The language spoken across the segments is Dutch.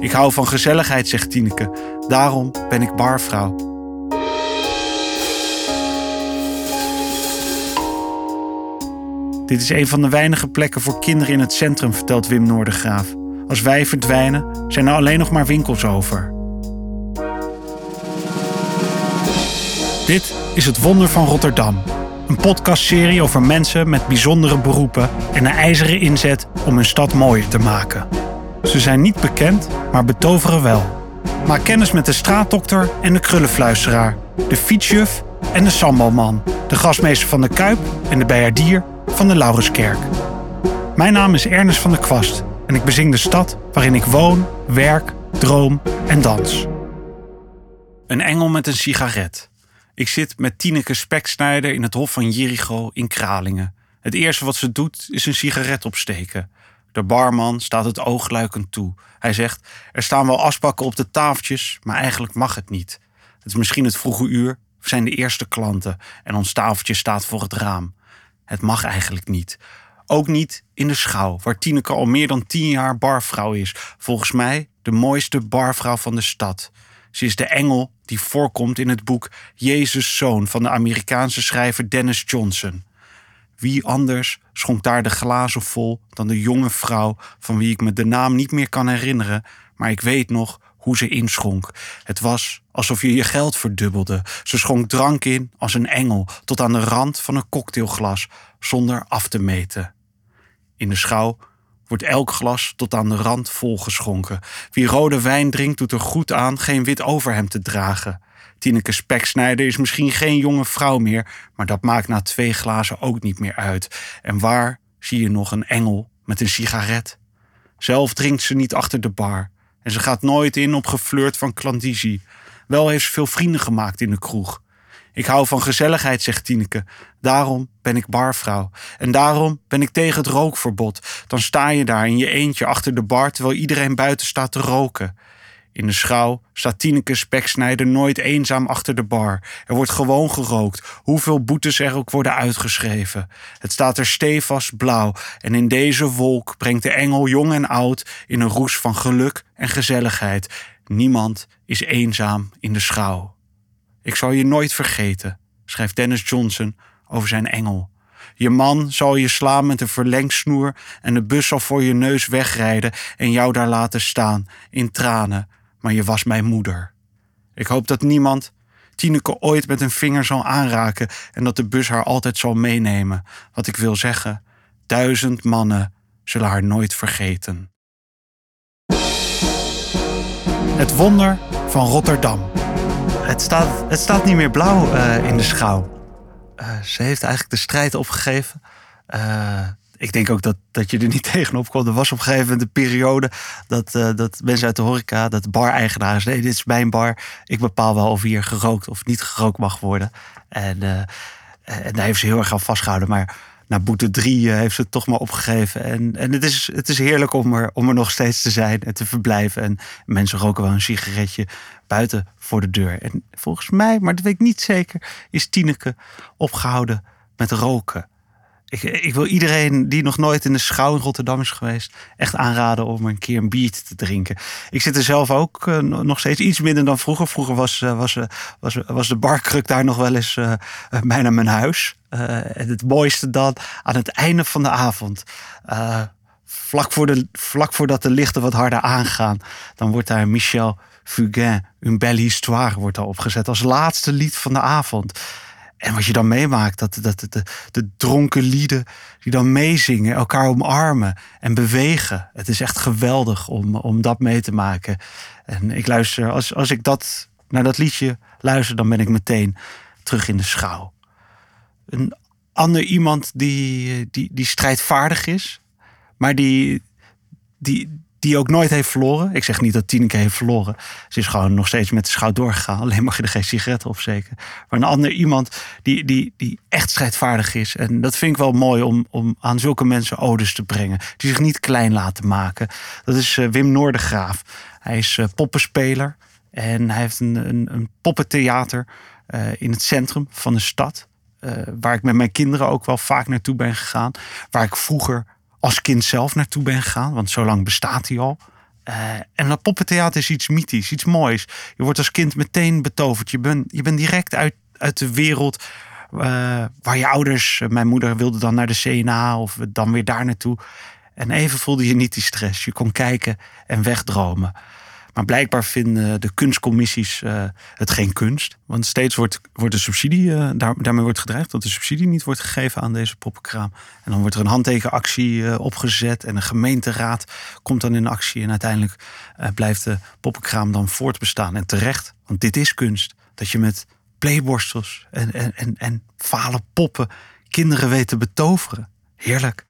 Ik hou van gezelligheid, zegt Tineke. Daarom ben ik barvrouw. Dit is een van de weinige plekken voor kinderen in het centrum, vertelt Wim Noordergraaf. Als wij verdwijnen, zijn er alleen nog maar winkels over. Dit is Het Wonder van Rotterdam. Een podcastserie over mensen met bijzondere beroepen en een ijzeren inzet om hun stad mooier te maken. Ze zijn niet bekend, maar betoveren wel. Maak kennis met de straatdokter en de krullenfluisteraar, de fietsjuf en de sambalman, de gasmeester van de Kuip en de bijaardier van de Laurenskerk. Mijn naam is Ernest van der Kwast en ik bezing de stad waarin ik woon, werk, droom en dans. Een engel met een sigaret. Ik zit met Tineke Speksnijder in het Hof van Jericho in Kralingen. Het eerste wat ze doet is een sigaret opsteken. De barman staat het oogluikend toe. Hij zegt: Er staan wel asbakken op de tafeltjes, maar eigenlijk mag het niet. Het is misschien het vroege uur, we zijn de eerste klanten en ons tafeltje staat voor het raam. Het mag eigenlijk niet. Ook niet in de schouw, waar Tineke al meer dan tien jaar barvrouw is. Volgens mij de mooiste barvrouw van de stad. Ze is de engel die voorkomt in het boek Jezus Zoon van de Amerikaanse schrijver Dennis Johnson. Wie anders schonk daar de glazen vol dan de jonge vrouw van wie ik me de naam niet meer kan herinneren, maar ik weet nog hoe ze inschonk. Het was alsof je je geld verdubbelde. Ze schonk drank in als een engel tot aan de rand van een cocktailglas zonder af te meten. In de schouw wordt elk glas tot aan de rand volgeschonken. Wie rode wijn drinkt, doet er goed aan geen wit overhemd te dragen. Tineke Speksnijder is misschien geen jonge vrouw meer, maar dat maakt na twee glazen ook niet meer uit. En waar zie je nog een engel met een sigaret? Zelf drinkt ze niet achter de bar. En ze gaat nooit in op geflirt van klandizie. Wel heeft ze veel vrienden gemaakt in de kroeg. Ik hou van gezelligheid, zegt Tineke. Daarom ben ik barvrouw. En daarom ben ik tegen het rookverbod. Dan sta je daar in je eentje achter de bar terwijl iedereen buiten staat te roken. In de schouw staat Tineke Speksnijder nooit eenzaam achter de bar. Er wordt gewoon gerookt, hoeveel boetes er ook worden uitgeschreven. Het staat er stevast blauw en in deze wolk brengt de engel jong en oud in een roes van geluk en gezelligheid. Niemand is eenzaam in de schouw. Ik zal je nooit vergeten, schrijft Dennis Johnson over zijn engel. Je man zal je slaan met een verlengsnoer en de bus zal voor je neus wegrijden en jou daar laten staan, in tranen, maar je was mijn moeder. Ik hoop dat niemand Tineke ooit met een vinger zal aanraken en dat de bus haar altijd zal meenemen. Wat ik wil zeggen, duizend mannen zullen haar nooit vergeten. Het wonder van Rotterdam. Het staat, het staat niet meer blauw uh, in de schouw. Uh, ze heeft eigenlijk de strijd opgegeven. Uh, ik denk ook dat, dat je er niet tegenop kon. Er was op een gegeven moment een periode dat, uh, dat mensen uit de horeca, dat bar-eigenaren nee, dit is mijn bar. Ik bepaal wel of hier gerookt of niet gerookt mag worden. En, uh, en daar heeft ze heel erg aan vastgehouden. Maar na boete drie heeft ze het toch maar opgegeven. En, en het, is, het is heerlijk om er, om er nog steeds te zijn en te verblijven. En mensen roken wel een sigaretje buiten voor de deur. En volgens mij, maar dat weet ik niet zeker, is Tineke opgehouden met roken. Ik, wil iedereen die nog nooit in de schouw in Rotterdam is geweest, echt aanraden om een keer een biertje te drinken. Ik zit er zelf ook uh, nog steeds iets minder dan vroeger. Vroeger was, uh, was, uh, was, was de barkruk daar nog wel eens bijna mijn huis. het mooiste dan aan het einde van de avond. vlak, voor de, vlak voordat de lichten wat harder aangaan, dan wordt daar Michel Fugain, Une belle histoire, wordt opgezet als laatste lied van de avond. En wat je dan meemaakt, dat, dat, de, de dronken lieden die dan meezingen, elkaar omarmen en bewegen. Het is echt geweldig om, om dat mee te maken. En ik luister, als, als ik dat, naar dat liedje luister, dan ben ik meteen terug in de schouw. Een ander iemand die, die, die strijdvaardig is, maar die, die, die ook nooit heeft verloren. Ik zeg niet dat Tineke heeft verloren. Ze is gewoon nog steeds met de schouw doorgegaan. Alleen mag je er geen sigaretten op zeker. Maar een ander iemand die, die, die echt strijdvaardig is. En dat vind ik wel mooi om, om aan zulke mensen odes te brengen. Die zich niet klein laten maken. Dat is uh, Wim Noordegraaf. Hij is uh, poppenspeler. En hij heeft een, een, een poppentheater uh, in het centrum van de stad. waar ik met mijn kinderen ook wel vaak naartoe ben gegaan. Waar ik vroeger als kind zelf naartoe ben gegaan. Want zo lang bestaat hij al. Uh, en dat poppentheater is iets mythisch, iets moois. Je wordt als kind meteen betoverd. Je bent je bent direct uit, uit de wereld uh, waar je ouders... Mijn moeder wilde dan naar de CNA of dan weer daar naartoe. En even voelde je niet die stress. Je kon kijken en wegdromen. Maar blijkbaar vinden de kunstcommissies uh, het geen kunst. Want steeds wordt, wordt de subsidie, daar, daarmee wordt gedreigd dat de subsidie niet wordt gegeven aan deze poppenkraam. En dan wordt er een handtekenactie uh, opgezet en een gemeenteraad komt dan in actie. En uiteindelijk blijft de poppenkraam dan voortbestaan. En terecht, want dit is kunst. Dat je met playborstels en, en, en, en poppen kinderen weet te betoveren. Heerlijk.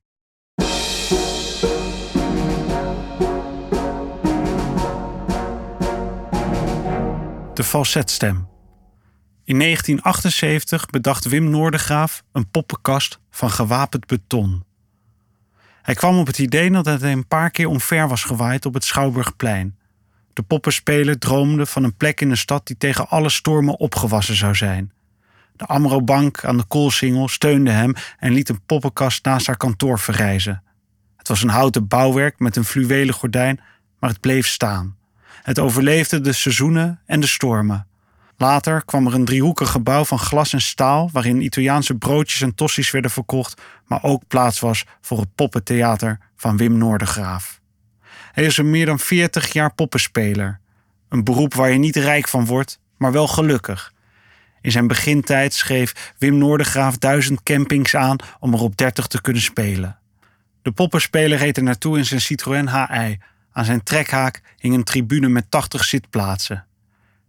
De falsetstem. In 1978 bedacht Wim Noordegraaf een poppenkast van gewapend beton. Hij kwam op het idee dat hij een paar keer omver was gewaaid op het Schouwburgplein. De poppenspeler droomde van een plek in de stad die tegen alle stormen opgewassen zou zijn. De Amro-bank aan de Koolsingel steunde hem en liet een poppenkast naast haar kantoor verrijzen. Het was een houten bouwwerk met een fluwelen gordijn, maar het bleef staan. Het overleefde de seizoenen en de stormen. Later kwam er een driehoekig gebouw van glas en staal waarin Italiaanse broodjes en tossies werden verkocht, maar ook plaats was voor het poppentheater van Wim Noordergraaf. Hij is een meer dan 40 jaar poppenspeler. Een beroep waar je niet rijk van wordt, maar wel gelukkig. In zijn begintijd schreef Wim Noordergraaf duizend campings aan om er op 30 te kunnen spelen. De poppenspeler reed er naartoe in zijn Citroën HI, aan zijn trekhaak hing een tribune met 80 zitplaatsen.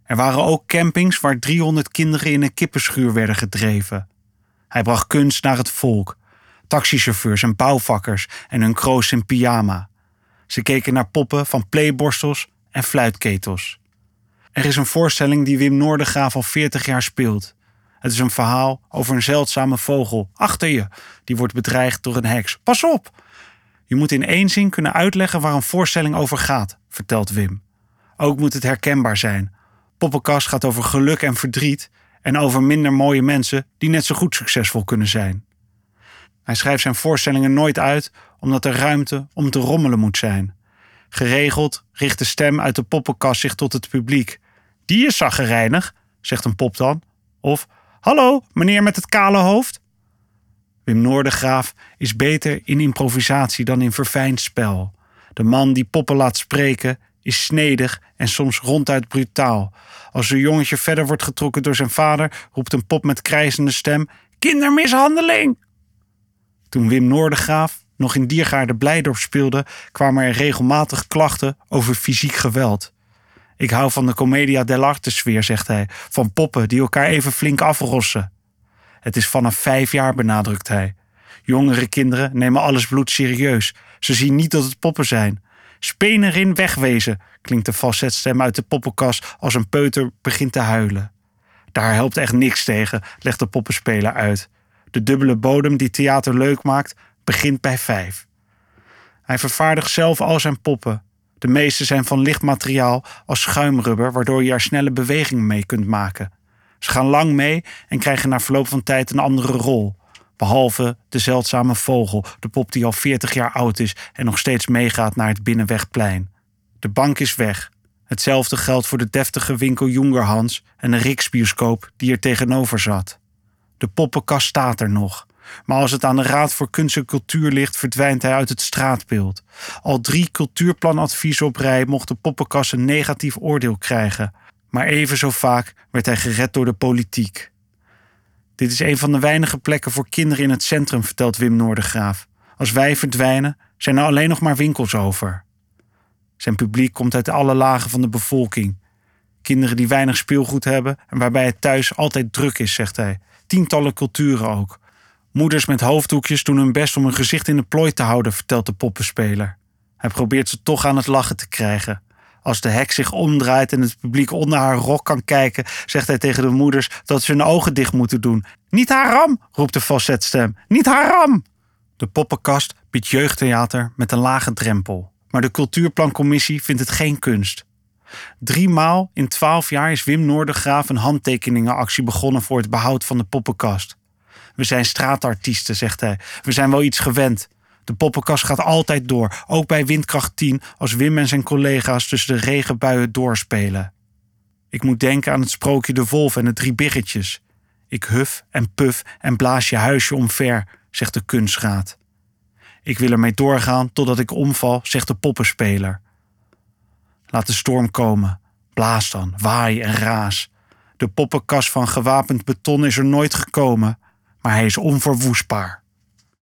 Er waren ook campings waar 300 kinderen in een kippenschuur werden gedreven. Hij bracht kunst naar het volk, taxichauffeurs en bouwvakkers en hun kroos in pyjama. Ze keken naar poppen van playborstels en fluitketels. Er is een voorstelling die Wim Noordegraaf al 40 jaar speelt. Het is een verhaal over een zeldzame vogel, achter je, die wordt bedreigd door een heks. Pas op! Je moet in één zin kunnen uitleggen waar een voorstelling over gaat, vertelt Wim. Ook moet het herkenbaar zijn. Poppenkast gaat over geluk en verdriet en over minder mooie mensen die net zo goed succesvol kunnen zijn. Hij schrijft zijn voorstellingen nooit uit omdat er ruimte om te rommelen moet zijn. Geregeld richt de stem uit de poppenkast zich tot het publiek. Die is zaggerijnig, zegt een pop dan. Of, hallo, meneer met het kale hoofd. Wim Noordegraaf is beter in improvisatie dan in verfijnd spel. De man die poppen laat spreken is snedig en soms ronduit brutaal. Als een jongetje verder wordt getrokken door zijn vader, roept een pop met krijzende stem: Kindermishandeling! Toen Wim Noordegraaf nog in Diergaarde Blijdorp speelde, kwamen er regelmatig klachten over fysiek geweld. Ik hou van de commedia dell'arte sfeer, zegt hij, van poppen die elkaar even flink afrossen. Het is vanaf vijf jaar, benadrukt hij. Jongere kinderen nemen alles bloed serieus. Ze zien niet dat het poppen zijn. Speen erin wegwezen, klinkt de falsetstem uit de poppenkast als een peuter begint te huilen. Daar helpt echt niks tegen, legt de poppenspeler uit. De dubbele bodem die theater leuk maakt, begint bij vijf. Hij vervaardigt zelf al zijn poppen. De meeste zijn van licht materiaal als schuimrubber, waardoor je er snelle bewegingen mee kunt maken. Ze gaan lang mee en krijgen na verloop van tijd een andere rol. Behalve de zeldzame vogel, de pop die al 40 jaar oud is en nog steeds meegaat naar het Binnenwegplein. De bank is weg. Hetzelfde geldt voor de deftige winkel Jongerhans en de Riksbioscoop die er tegenover zat. De poppenkast staat er nog. Maar als het aan de Raad voor Kunst en Cultuur ligt, verdwijnt hij uit het straatbeeld. Al drie cultuurplanadviezen op rij mocht de poppenkast een negatief oordeel krijgen. Maar even zo vaak werd hij gered door de politiek. Dit is een van de weinige plekken voor kinderen in het centrum, vertelt Wim Noordergraaf. Als wij verdwijnen, zijn er alleen nog maar winkels over. Zijn publiek komt uit alle lagen van de bevolking. Kinderen die weinig speelgoed hebben en waarbij het thuis altijd druk is, zegt hij. Tientallen culturen ook. Moeders met hoofddoekjes doen hun best om hun gezicht in de plooi te houden, vertelt de poppenspeler. Hij probeert ze toch aan het lachen te krijgen. Als de hek zich omdraait en het publiek onder haar rok kan kijken, zegt hij tegen de moeders dat ze hun ogen dicht moeten doen. Niet haram, roept de falsetstem. Niet haram! De poppenkast biedt jeugdtheater met een lage drempel. Maar de Cultuurplancommissie vindt het geen kunst. Driemaal in twaalf jaar is Wim Noordergraaf een handtekeningenactie begonnen voor het behoud van de poppenkast. We zijn straatartiesten, zegt hij. We zijn wel iets gewend. De poppenkast gaat altijd door, ook bij windkracht 10 als Wim en zijn collega's tussen de regenbuien doorspelen. Ik moet denken aan het sprookje De Wolf en de drie biggetjes. Ik huf en puf en blaas je huisje omver, zegt de kunstraad. Ik wil ermee doorgaan totdat ik omval, zegt de poppenspeler. Laat de storm komen. Blaas dan, waai en raas. De poppenkast van gewapend beton is er nooit gekomen, maar hij is onverwoestbaar.